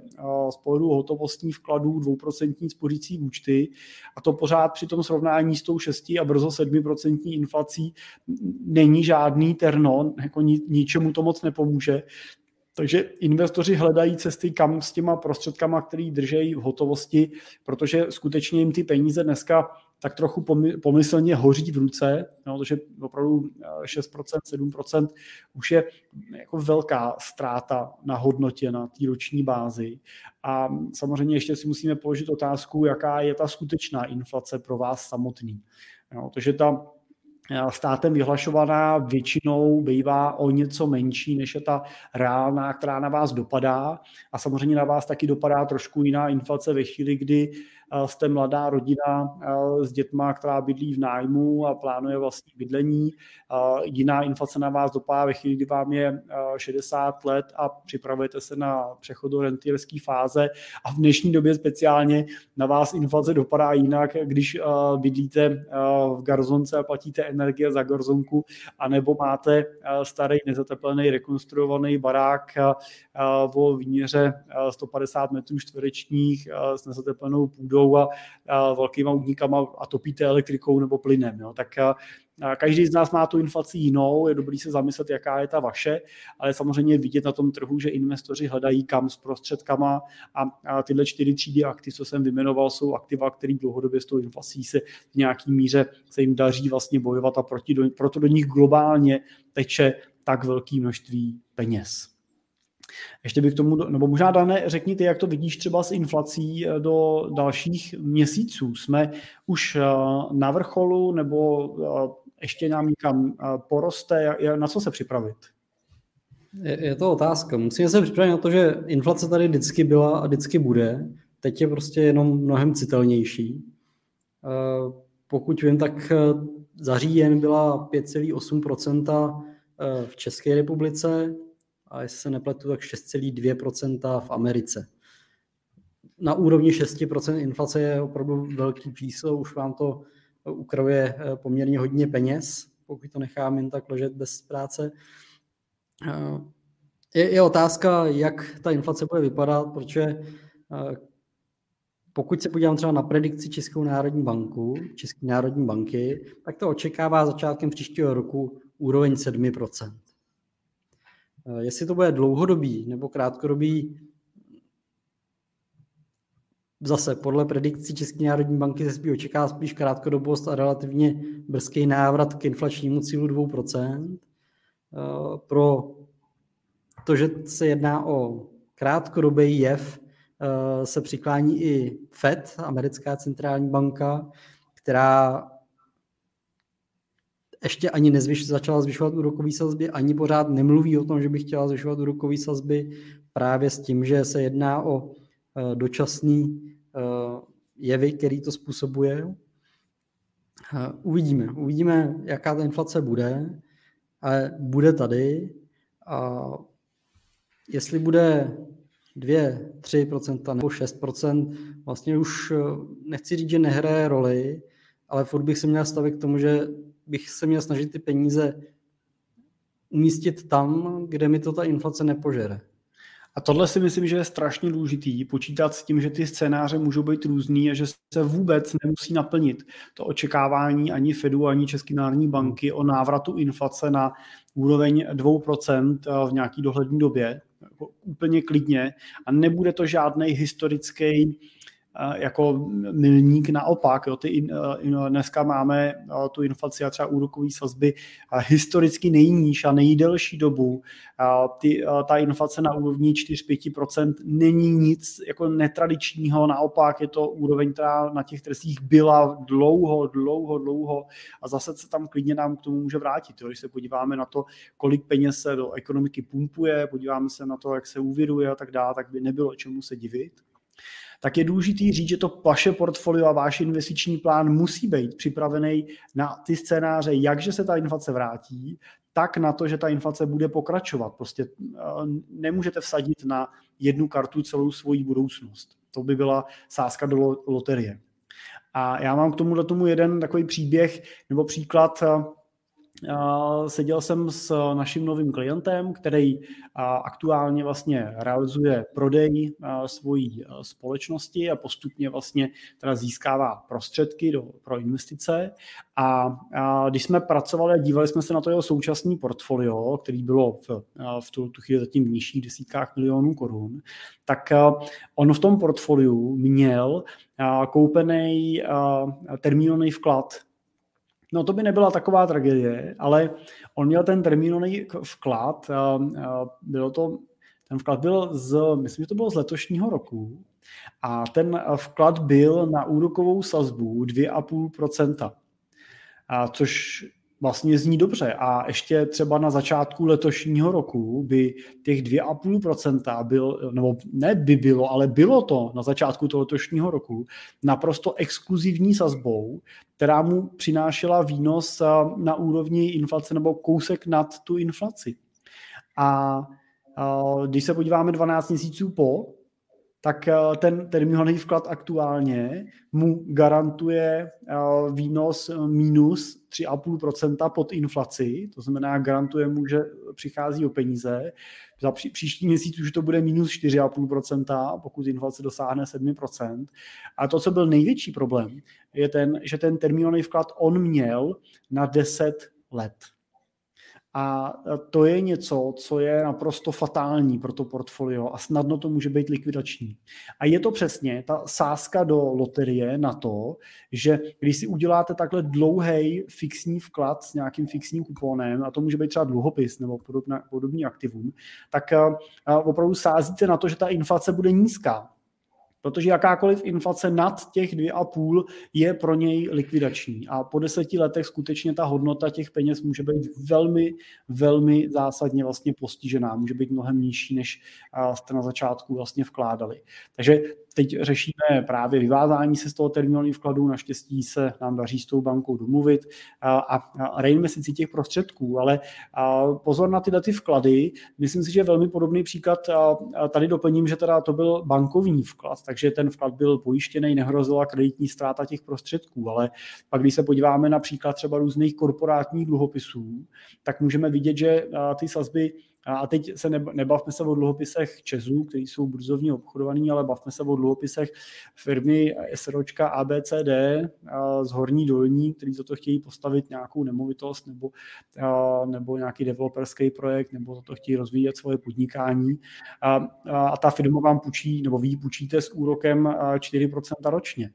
z pohledu hotovostních vkladů 2% spořící účty a to pořád při tom srovnání s tou 6 a brzo 7% inflací není žádný terno, jako ničemu to moc nepomůže. Takže investoři hledají cesty, kam s těma prostředkama, který držejí v hotovosti, protože skutečně jim ty peníze dneska tak trochu pomyslně hoří v ruce, no, protože opravdu 6%, eh, 7% už je jako velká ztráta na hodnotě na té roční bázi. A samozřejmě ještě si musíme položit otázku, jaká je ta skutečná inflace pro vás samotný. No, protože ta státem vyhlašovaná většinou bývá o něco menší, než je ta reálná, která na vás dopadá. A samozřejmě na vás taky dopadá trošku jiná inflace ve chvíli, kdy jste mladá rodina s dětma, která bydlí v nájmu a plánuje vlastní bydlení. Jiná inflace na vás dopadá ve chvíli, kdy vám je 60 let a připravujete se na přechod do rentierské fáze. A v dnešní době speciálně na vás inflace dopadá jinak, když bydlíte v garzonce a platíte energie za garzonku, anebo máte starý nezateplený rekonstruovaný barák o výměře 150 metrů čtverečních s nezateplenou půdou vodou a, a velkýma udníkama a topíte elektrikou nebo plynem. Jo. Tak a, a každý z nás má tu inflaci jinou, je dobrý se zamyslet, jaká je ta vaše, ale samozřejmě vidět na tom trhu, že investoři hledají kam s prostředkama a, a tyhle čtyři třídy aktiv, co jsem vymenoval, jsou aktiva, které dlouhodobě s tou inflací se v nějaký míře se jim daří vlastně bojovat a proti do, proto do nich globálně teče tak velké množství peněz. Ještě bych tomu, nebo možná Dané, řekni ty, jak to vidíš třeba s inflací eh, do dalších měsíců. Jsme už eh, na vrcholu, nebo eh, ještě nám někam poroste, na co se připravit?
Je, to otázka. Musíme se připravit na to, že inflace tady vždycky byla a vždycky bude. Teď je prostě jenom mnohem citelnější. Pokud vím, tak za říjen byla 5,8% v České republice, a jestli se nepletu, tak 6,2% v Americe. Na úrovni 6% inflace je opravdu velký číslo, už vám to ukravuje eh, poměrně hodně peněz, pokud to nechám jen tak ležet bez práce. Eh, je, je otázka, jak ta inflace bude vypadat, protože eh, pokud se podívám třeba na predikci Českou národní banku, České národní banky, tak to očekává začátkem příštího roku úroveň 7%. Eh, jestli to bude dlouhodobý nebo krátkodobý, zase podle predikcí České národní banky se spíš očeká spíš krátkodobost a relativně brzký návrat k inflačnímu cílu 2%. Eh, pro to, že se jedná o krátkodobý jev, eh, se přiklání i FED, americká centrální banka, která ještě ani nezvyš, začala zvyšovat úrokové sazby, ani pořád nemluví o tom, že by chtěla zvyšovat úrokové sazby, právě s tím, že se jedná o uh, dočasný uh, jevy, který to způsobuje. Uh, uvidíme. Uvidíme, jaká ta inflace bude, ale bude tady. A jestli bude 2, 3% nebo 6%, vlastně už nechci říct, že nehraje roli, ale furt bych se měl stavit k tomu, že bych se měl snažit ty peníze umístit tam, kde mi to ta inflace nepožere.
A tohle si myslím, že je strašně důležitý, počítat s tím, že ty scénáře můžou být různý a že se vůbec nemusí naplnit to očekávání ani Fedu, ani České národní banky o návratu inflace na úroveň 2% v nějaký dohlední době, jako úplně klidně a nebude to žádný historický jako milník naopak. Jo, ty, dneska máme tu inflaci a třeba úrokové sazby historicky nejníž a nejdelší dobu. Ty, ta inflace na úrovni 4-5% není nic jako netradičního, naopak je to úroveň, která na těch trzích byla dlouho, dlouho, dlouho a zase se tam klidně nám k tomu může vrátit. Jo. Když se podíváme na to, kolik peněz se do ekonomiky pumpuje, podíváme se na to, jak se úvěruje a tak dále, tak by nebylo čemu se divit. Tak je důležité říct, že to vaše portfolio a váš investiční plán musí být připravený na ty scénáře, jakže se ta inflace vrátí, tak na to, že ta inflace bude pokračovat. Prostě eh, nemůžete vsadit na jednu kartu celou svoji budoucnost. To by byla sázka do loterie. A já mám k tomu tomu jeden takový příběh nebo příklad eh, Seděl jsem s naším novým klientem, který aktuálně vlastně realizuje prodej svojí společnosti a postupně vlastně teda získává prostředky do, pro investice. A, když jsme pracovali a dívali jsme se na to jeho současný portfolio, který bylo v, v tu, tu chvíli zatím v nižších desítkách milionů korun, tak on v tom portfoliu měl koupený termínový vklad No to by nebyla taková tragédie, ale on měl ten termínový vklad, bylo to, ten vklad byl z, myslím, že to bylo z letošního roku a ten vklad byl na úrokovou sazbu 2,5%, a což vlastně zní dobře a ještě třeba na začátku letošního roku by těch 2,5% byl, nebo ne by bylo, ale bylo to na začátku toho letošního roku naprosto exkluzivní sazbou, která mu přinášela výnos na úrovni inflace nebo kousek nad tu inflaci. A když se podíváme 12 měsíců po, tak eh, ten termínový vklad aktuálně mu garantuje eh, výnos eh, minus 3,5% pod inflaci, to znamená garantuje mu, že přichází o peníze. Za pří, příští měsíc už to bude minus 4,5%, pokud inflace dosáhne 7%. A to, co byl největší problém, je ten, že ten termínový vklad on měl na 10 let. A to je něco, co je naprosto fatální pro to portfolio a snadno to může být likvidační. A je to přesně ta sázka do loterie na to, že když si uděláte takhle dlouhý fixní vklad s nějakým fixním kuponem, a to může být třeba dluhopis nebo podobný aktivum, tak opravdu sázíte na to, že ta inflace bude nízká. Protože jakákoliv inflace nad těch 2,5 je pro něj likvidační. A po deseti letech skutečně ta hodnota těch peněz může být velmi, velmi zásadně vlastně postižená. Může být mnohem nižší, než jste na začátku vlastně vkládali. Takže teď řešíme právě vyvázání se z toho terminálního vkladu, naštěstí se nám daří s tou bankou domluvit a reinvestici těch prostředků, ale pozor na tyhle ty vklady, myslím si, že velmi podobný příklad, tady doplním, že teda to byl bankovní vklad, takže ten vklad byl pojištěný, nehrozila kreditní ztráta těch prostředků, ale pak když se podíváme na příklad třeba různých korporátních dluhopisů, tak můžeme vidět, že ty sazby a teď se nebavme se o dluhopisech Česu, který jsou burzovně obchodovaný, ale bavme se o dluhopisech firmy SROčka ABCD z Horní Dolní, který za to chtějí postavit nějakou nemovitost nebo, nebo nějaký developerský projekt, nebo za to chtějí rozvíjet svoje podnikání. A, a ta firma vám půjčí, nebo vy půjčíte s úrokem 4% ročně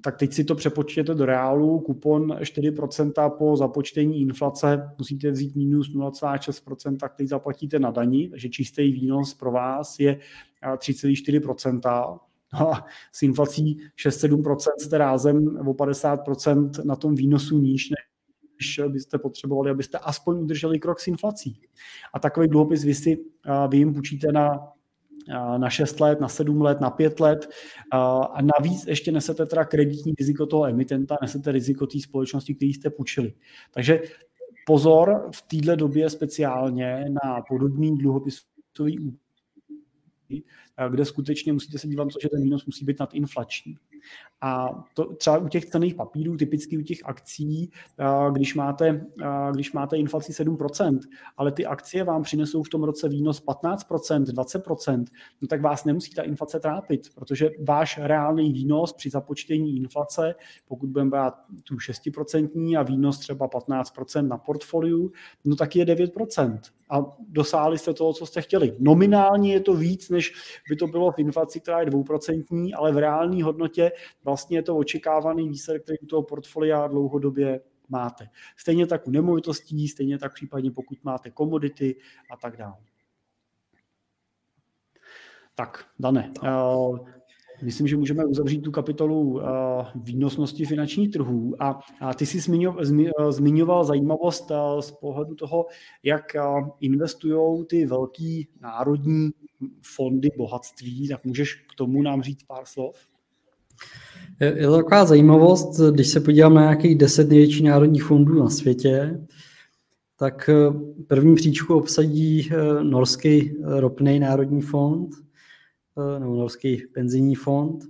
tak teď si to přepočtěte do reálu, kupon 4% po započtení inflace musíte vzít minus 0,6%, tak teď zaplatíte na daní, takže čistý výnos pro vás je 3,4%. No a s inflací 6-7% jste rázem o 50% na tom výnosu níž, než byste potřebovali, abyste aspoň udrželi krok s inflací. A takový dluhopis vy si vy jim půjčíte na na 6 let, na 7 let, na 5 let a navíc ještě nesete teda kreditní riziko toho emitenta, nesete riziko té společnosti, který jste půjčili. Takže pozor v této době speciálně na podobný dluhopisový kde skutečně musíte se dívat, že ten výnos musí být nadinflační. A to třeba u těch cených papírů, typicky u těch akcí, když máte, když máte inflaci 7%, ale ty akcie vám přinesou v tom roce výnos 15%, 20%, no tak vás nemusí ta inflace trápit, protože váš reálný výnos při započtení inflace, pokud budeme brát tu 6% a výnos třeba 15% na portfoliu, no tak je 9% a dosáhli jste toho, co jste chtěli. Nominálně je to víc, než by to bylo v inflaci, která je dvouprocentní, ale v reálné hodnotě vlastně je to očekávaný výsledek, který u toho portfolia dlouhodobě máte. Stejně tak u nemovitostí, stejně tak případně pokud máte komodity a tak dále. Tak, Dane, myslím, že můžeme uzavřít tu kapitolu výnosnosti finančních trhů. A, a ty jsi zmiňoval zajímavost z pohledu toho, jak investují ty velký národní fondy bohatství, tak můžeš k tomu nám říct pár slov?
Je to taková zajímavost, když se podívám na nějakých deset největších národních fondů na světě, tak eh, první příčku obsadí eh, norský ropný národní fond, eh, nebo norský penzijní fond.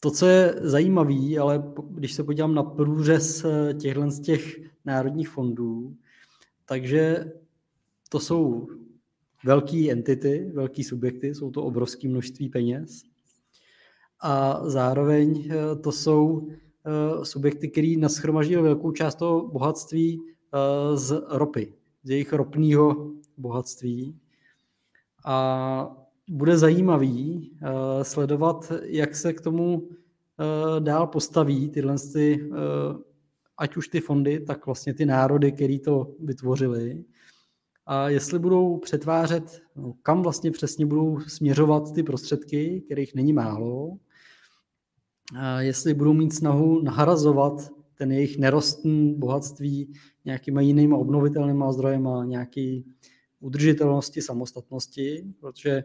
To, co je zajímavé, ale když se podívám na průřez těchto z těch národních fondů, takže to jsou velké entity, velké subjekty, jsou to obrovské množství peněz. A zároveň to jsou subjekty, které naschromaždili velkou část toho bohatství Eh, z ropy, z jejich ropného bohatství. A bude zajímavý eh, sledovat, jak se k tomu eh, dál postaví tyhle ty, ať už ty fondy, tak vlastně ty národy, které to vytvořili. A jestli budou přetvářet, no, kam vlastně přesně budou směřovat ty prostředky, kterých není málo, jestli budou mít snahu nahrazovat ten jejich nerostný bohatství nějakýma jinýma obnovitelnýma zdrojema, nějaký udržitelnosti, samostatnosti, protože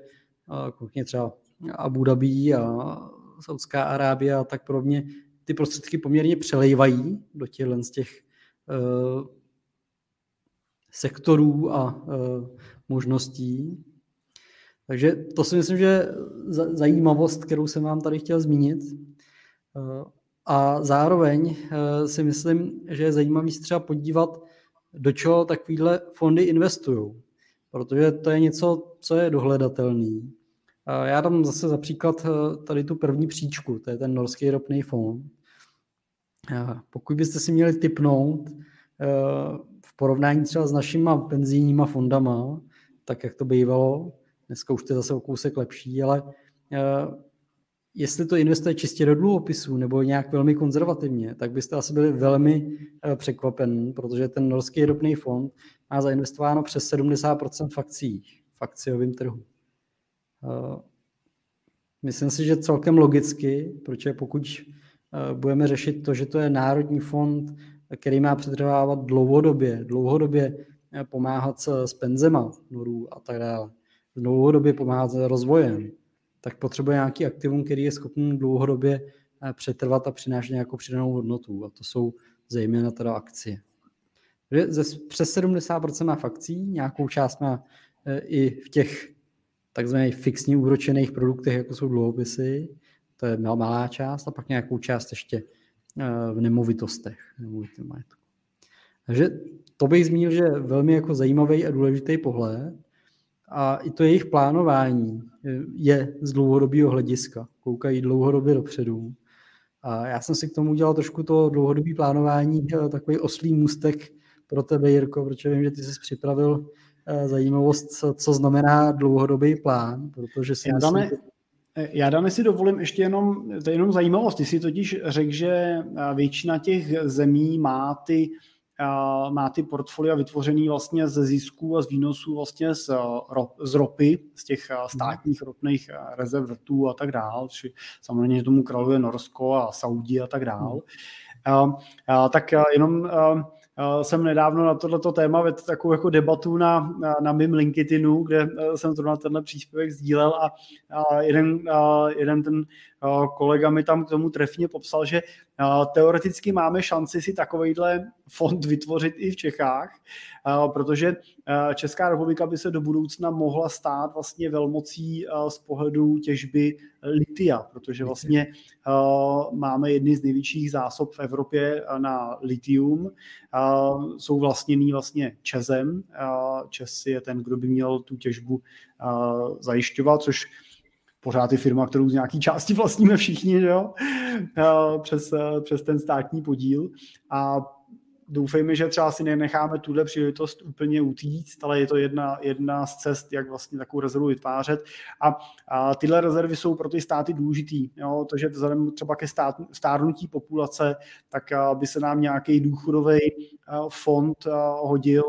konkrétně třeba Abu Dhabi a Saudská Arábie a tak podobně, ty prostředky poměrně přelejvají do těchto z těch uh, sektorů a uh, možností. Takže to si myslím, že zajímavost, kterou jsem vám tady chtěl zmínit. A zároveň eh, si myslím, že je zajímavé se třeba podívat, do čeho takovýhle fondy investují. Protože to je něco, co je dohledatelný. Já dám zase za příklad eh, tady tu první příčku, to je ten norský ropný fond. Pokud byste si měli typnout eh, v porovnání třeba s našimi penzijníma fondama, tak jak to bývalo, dneska už to je zase o kousek lepší, ale jestli to investuje čistě do dluhopisů nebo nějak velmi konzervativně, tak byste asi byli velmi eh, překvapen, protože ten norský ropný fond má zainvestováno přes 70% v akcích, v akciovém trhu. Eh, myslím si, že celkem logicky, protože pokud eh, budeme řešit to, že to je národní fond, který má přetrvávat dlouhodobě, dlouhodobě pomáhat s penzema norů a tak dále, dlouhodobě pomáhat s rozvojem, tak potřebuje nějaký aktivum, který je schopný dlouhodobě eh, přetrvat a přinášet nějakou přidanou hodnotu. A to jsou zejména teda akcie. Ze, přes 70% má akcí, nějakou část má eh, i v těch takzvaných fixně úročených produktech, jako jsou dluhopisy, to je malá část, a pak nějakou část ještě eh, v nemovitostech. Takže to bych zmínil, že velmi jako zajímavý a důležitý pohled a i to jejich plánování je z dlouhodobého hlediska. Koukají dlouhodobě dopředu. A já jsem si k tomu udělal trošku to dlouhodobé plánování, eh, takový oslý můstek pro tebe, Jirko, protože vím, že ty jsi připravil eh, zajímavost, co znamená dlouhodobý plán, protože si
já, myslím, dáme, eh, já dáme si dovolím ještě jenom, to je jenom zajímavost, ty si totiž řekl, že většina těch zemí má ty má ty portfolia vytvořený vlastně ze zisků a z výnosů vlastně z, z ropy, z těch státních ropných rezervtů a tak dál, či samozřejmě tomu kraluje Norsko a Saudi a tak dál. Hmm. Tak jenom jsem nedávno na tohleto téma vedl takovou jako debatu na, na, na mým LinkedInu, kde jsem to na tenhle příspěvek sdílel a, a jeden, a jeden ten kolega mi tam k tomu trefně popsal, že teoreticky máme šanci si takovýhle fond vytvořit i v Čechách, protože Česká republika by se do budoucna mohla stát vlastně velmocí z pohledu těžby litia, protože vlastně máme jedny z největších zásob v Evropě na litium. Jsou vlastněný vlastně Čezem. Čes je ten, kdo by měl tu těžbu zajišťovat, což pořád je firma, kterou z nějaký části vlastníme všichni, jo? Přes, přes ten státní podíl. A doufejme, že třeba si nenecháme tuhle příležitost úplně utíct, ale je to jedna, jedna z cest, jak vlastně takovou rezervu vytvářet. A, a tyhle rezervy jsou pro ty státy důležitý, jo? to, že vzhledem třeba ke stát, stárnutí populace, tak by se nám nějaký důchodový fond hodil,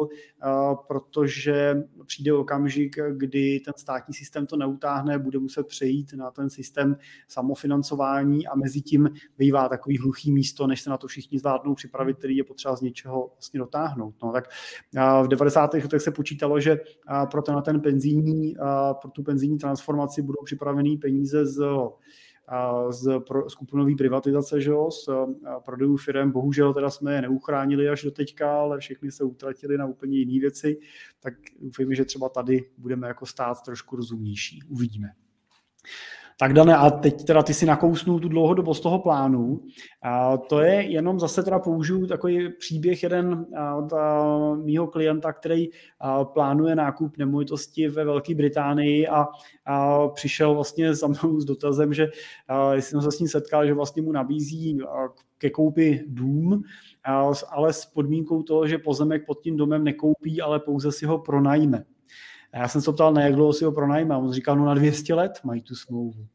protože přijde okamžik, kdy ten státní systém to neutáhne, bude muset přejít na ten systém samofinancování a mezi tím bývá takový hluchý místo, než se na to všichni zvládnou připravit, který je potřeba z něčeho vlastně dotáhnout. No, tak v 90. letech se počítalo, že pro ten, ten penzijní, pro tu penzijní transformaci budou připravený peníze z z skupinové privatizace, že jo, z prodejů firm. Bohužel teda jsme je neuchránili až do teďka, ale všechny se utratili na úplně jiné věci, tak doufejme, že třeba tady budeme jako stát trošku rozumnější. Uvidíme. Tak Dane, a teď teda ty si nakousnul tu dlouhodobost toho plánu. A to je jenom zase teda použiju takový příběh jeden od mýho klienta, který plánuje nákup nemovitosti ve Velké Británii a, a přišel vlastně za mnou s dotazem, že jsem se s ním setkal, že vlastně mu nabízí ke koupi dům, ale s podmínkou toho, že pozemek pod tím domem nekoupí, ale pouze si ho pronajme. A já jsem se ptal, na jak dlouho si ho pronajme. A on říkal, no na 200 let mají tu smlouvu.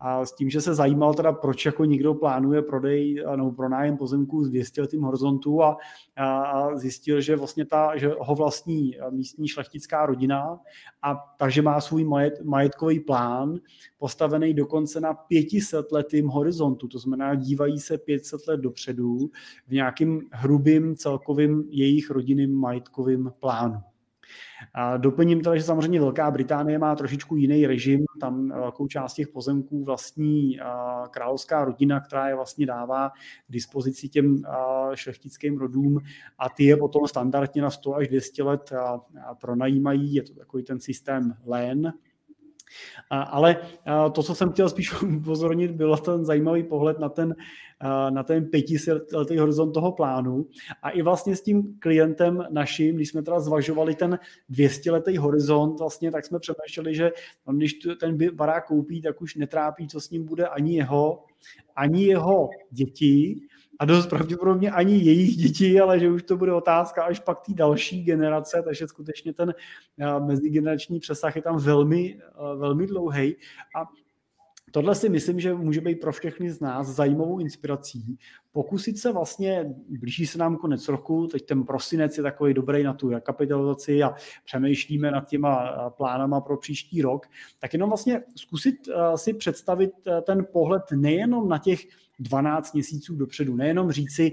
A s tím, že se zajímal teda, proč jako někdo plánuje prodej nebo pronájem pozemků s 200 letým horizontu a, a zjistil, že vlastně ta, že ho vlastní místní šlechtická rodina a takže má svůj majet, majetkový plán postavený dokonce na 500 letým horizontu, to znamená dívají se 500 let dopředu v nějakým hrubým celkovým jejich rodinným majetkovým plánu. A doplním teda, že samozřejmě Velká Británie má trošičku jiný režim, tam velkou část těch pozemků vlastní královská rodina, která je vlastně dává k dispozici těm šlechtickým rodům. A ty je potom standardně na 100 až 200 let pronajímají, je to takový ten systém LEN, ale to, co jsem chtěl spíš upozornit, byl ten zajímavý pohled na ten, na ten pětiletý horizont toho plánu. A i vlastně s tím klientem naším, když jsme teda zvažovali ten 200-letý horizont, vlastně, tak jsme přemýšleli, že když ten barák koupí, tak už netrápí, co s ním bude ani jeho, ani jeho děti, a dost pravděpodobně ani jejich děti, ale že už to bude otázka až pak té další generace, takže skutečně ten eh, mezigenerační přesah je tam velmi, eh, velmi dlouhý. A tohle si myslím, že může být pro všechny z nás zajímavou inspirací. Pokusit se vlastně, blíží se nám konec roku, teď ten prosinec je takový dobrý na tu kapitalizaci a přemýšlíme nad těma eh, plánama pro příští rok, tak jenom vlastně zkusit si představit ten pohled nejenom na těch 12 měsíců dopředu. Nejenom říci,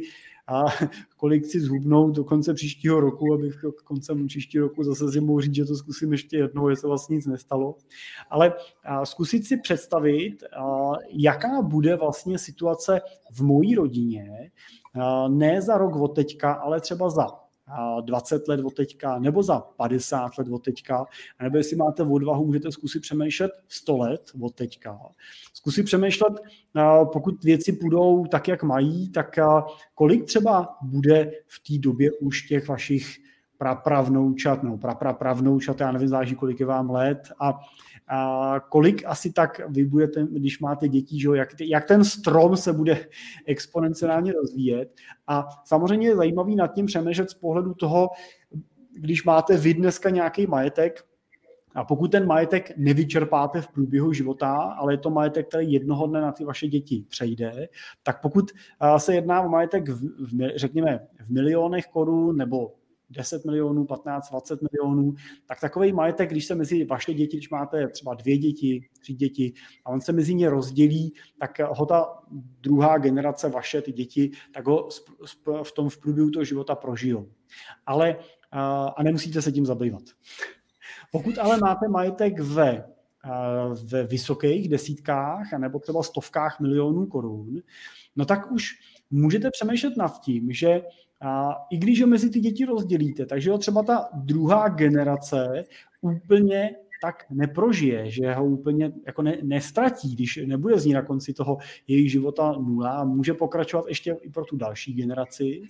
a kolik si zhubnou do konce příštího roku, abych koncem příštího roku zase si mohl říct, že to zkusím ještě jednou, jestli vlastně nic nestalo. Ale zkusit si představit, jaká bude vlastně situace v mojí rodině, ne za rok od teďka, ale třeba za 20 let od teďka, nebo za 50 let od teďka, nebo jestli máte odvahu, můžete zkusit přemýšlet 100 let od teďka. Zkusit přemýšlet, pokud věci půjdou tak, jak mají, tak kolik třeba bude v té době už těch vašich prapravnoučat, no prapravnoučat, já nevím, záleží, kolik je vám let a, a kolik asi tak vy budete, když máte děti, že jak, jak ten strom se bude exponenciálně rozvíjet? A samozřejmě je zajímavý nad tím přemýšlet z pohledu toho, když máte vy dneska nějaký majetek, a pokud ten majetek nevyčerpáte v průběhu života, ale je to majetek, který jednoho dne na ty vaše děti přejde, tak pokud se jedná o majetek, v, v, řekněme, v milionech korun nebo 10 milionů, 15, 20 milionů, tak takový majetek, když se mezi vaše děti, když máte třeba dvě děti, tři děti a on se mezi ně rozdělí, tak ho ta druhá generace, vaše, ty děti, tak ho v tom v průběhu toho života prožijou. Ale a nemusíte se tím zabývat. Pokud ale máte majetek ve, ve vysokých desítkách nebo třeba stovkách milionů korun, no tak už můžete přemýšlet nad tím, že a i když ho mezi ty děti rozdělíte, takže ho třeba ta druhá generace úplně tak neprožije, že ho úplně jako ne, nestratí, když nebude z ní na konci toho jejich života nula a může pokračovat ještě i pro tu další generaci.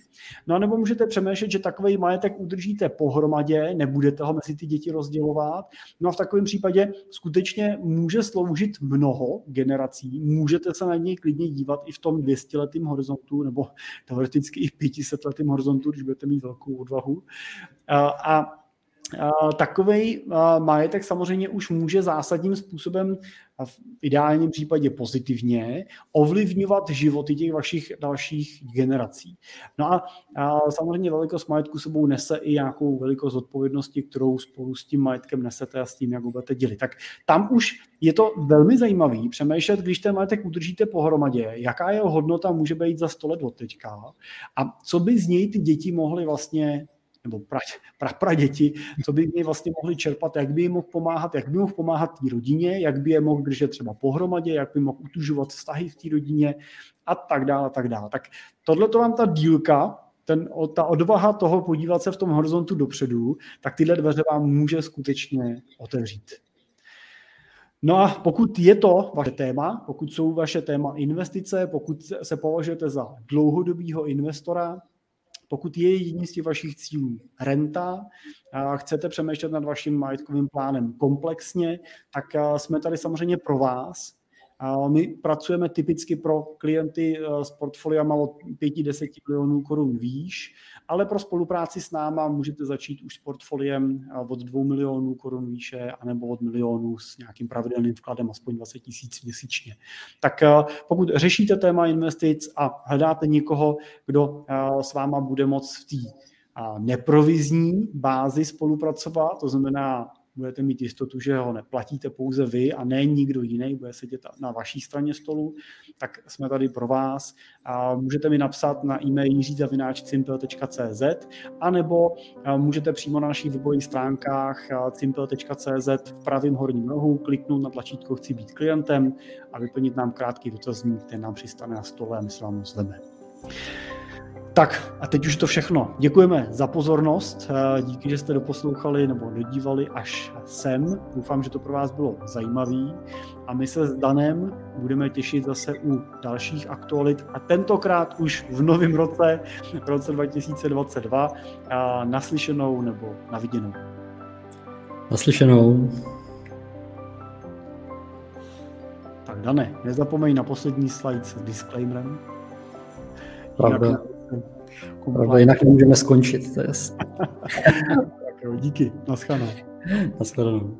No a nebo můžete přemýšlet, že takový majetek udržíte pohromadě, nebudete ho mezi ty děti rozdělovat. No a v takovém případě skutečně může sloužit mnoho generací, můžete se na něj klidně dívat i v tom 200-letým horizontu, nebo teoreticky i v 500-letým horizontu, když budete mít velkou odvahu. A, a takový majetek samozřejmě už může zásadním způsobem v ideálním případě pozitivně ovlivňovat životy těch vašich dalších generací. No a, samozřejmě velikost majetku sebou nese i nějakou velikost odpovědnosti, kterou spolu s tím majetkem nesete a s tím, jak ho budete dělit. Tak tam už je to velmi zajímavý přemýšlet, když ten majetek udržíte pohromadě, jaká jeho hodnota může být za 100 let od teďka a co by z něj ty děti mohly vlastně nebo pra, pra, pra děti, co by mě vlastně mohli čerpat, jak by jim mohl pomáhat, jak by mohl pomáhat té rodině, jak by je mohl držet třeba pohromadě, jak by mohl utužovat vztahy v té rodině a tak dále, a tak dále. Tak tohle to vám ta dílka, ten, ta odvaha toho podívat se v tom horizontu dopředu, tak tyhle dveře vám může skutečně otevřít. No a pokud je to vaše téma, pokud jsou vaše téma investice, pokud se považujete za dlouhodobého investora, pokud je jedním z těch vašich cílů renta, a chcete přemýšlet nad vaším majetkovým plánem komplexně, tak jsme tady samozřejmě pro vás. My pracujeme typicky pro klienty s portfoliama od 5-10 milionů korun výš ale pro spolupráci s náma můžete začít už s portfoliem od 2 milionů korun výše, anebo od milionu s nějakým pravidelným vkladem aspoň 20 tisíc měsíčně. Tak eh, pokud řešíte téma investic a hledáte někoho, kdo eh, s váma bude moct v té eh, neprovizní bázi spolupracovat, to znamená budete mít jistotu, že ho neplatíte pouze vy a ne nikdo jiný, bude sedět na vaší straně stolu, tak jsme tady pro vás. A můžete mi napsat na e-mail jiřizavináčcimpel.cz anebo můžete přímo na našich webových stránkách cimpel.cz v pravém horním rohu kliknout na tlačítko Chci být klientem a vyplnit nám krátký dotazník, který nám přistane na stole a my se vám ozveme. Tak a teď už to všechno. Děkujeme za pozornost, eh, díky, že jste doposlouchali nebo dodívali až sem. Doufám, že to pro vás bylo zajímavé a my se s Danem budeme těšit zase u dalších aktualit a tentokrát už v novém roce, v roce 2022, naslyšenou nebo naviděnou.
Naslyšenou.
Tak Dane, nezapomeň na poslední slide s disclaimerem.
Pravda. Jinak Pravda, jinak nemůžeme skončit, to je jasné.
díky, naschledanou.
Naschledanou.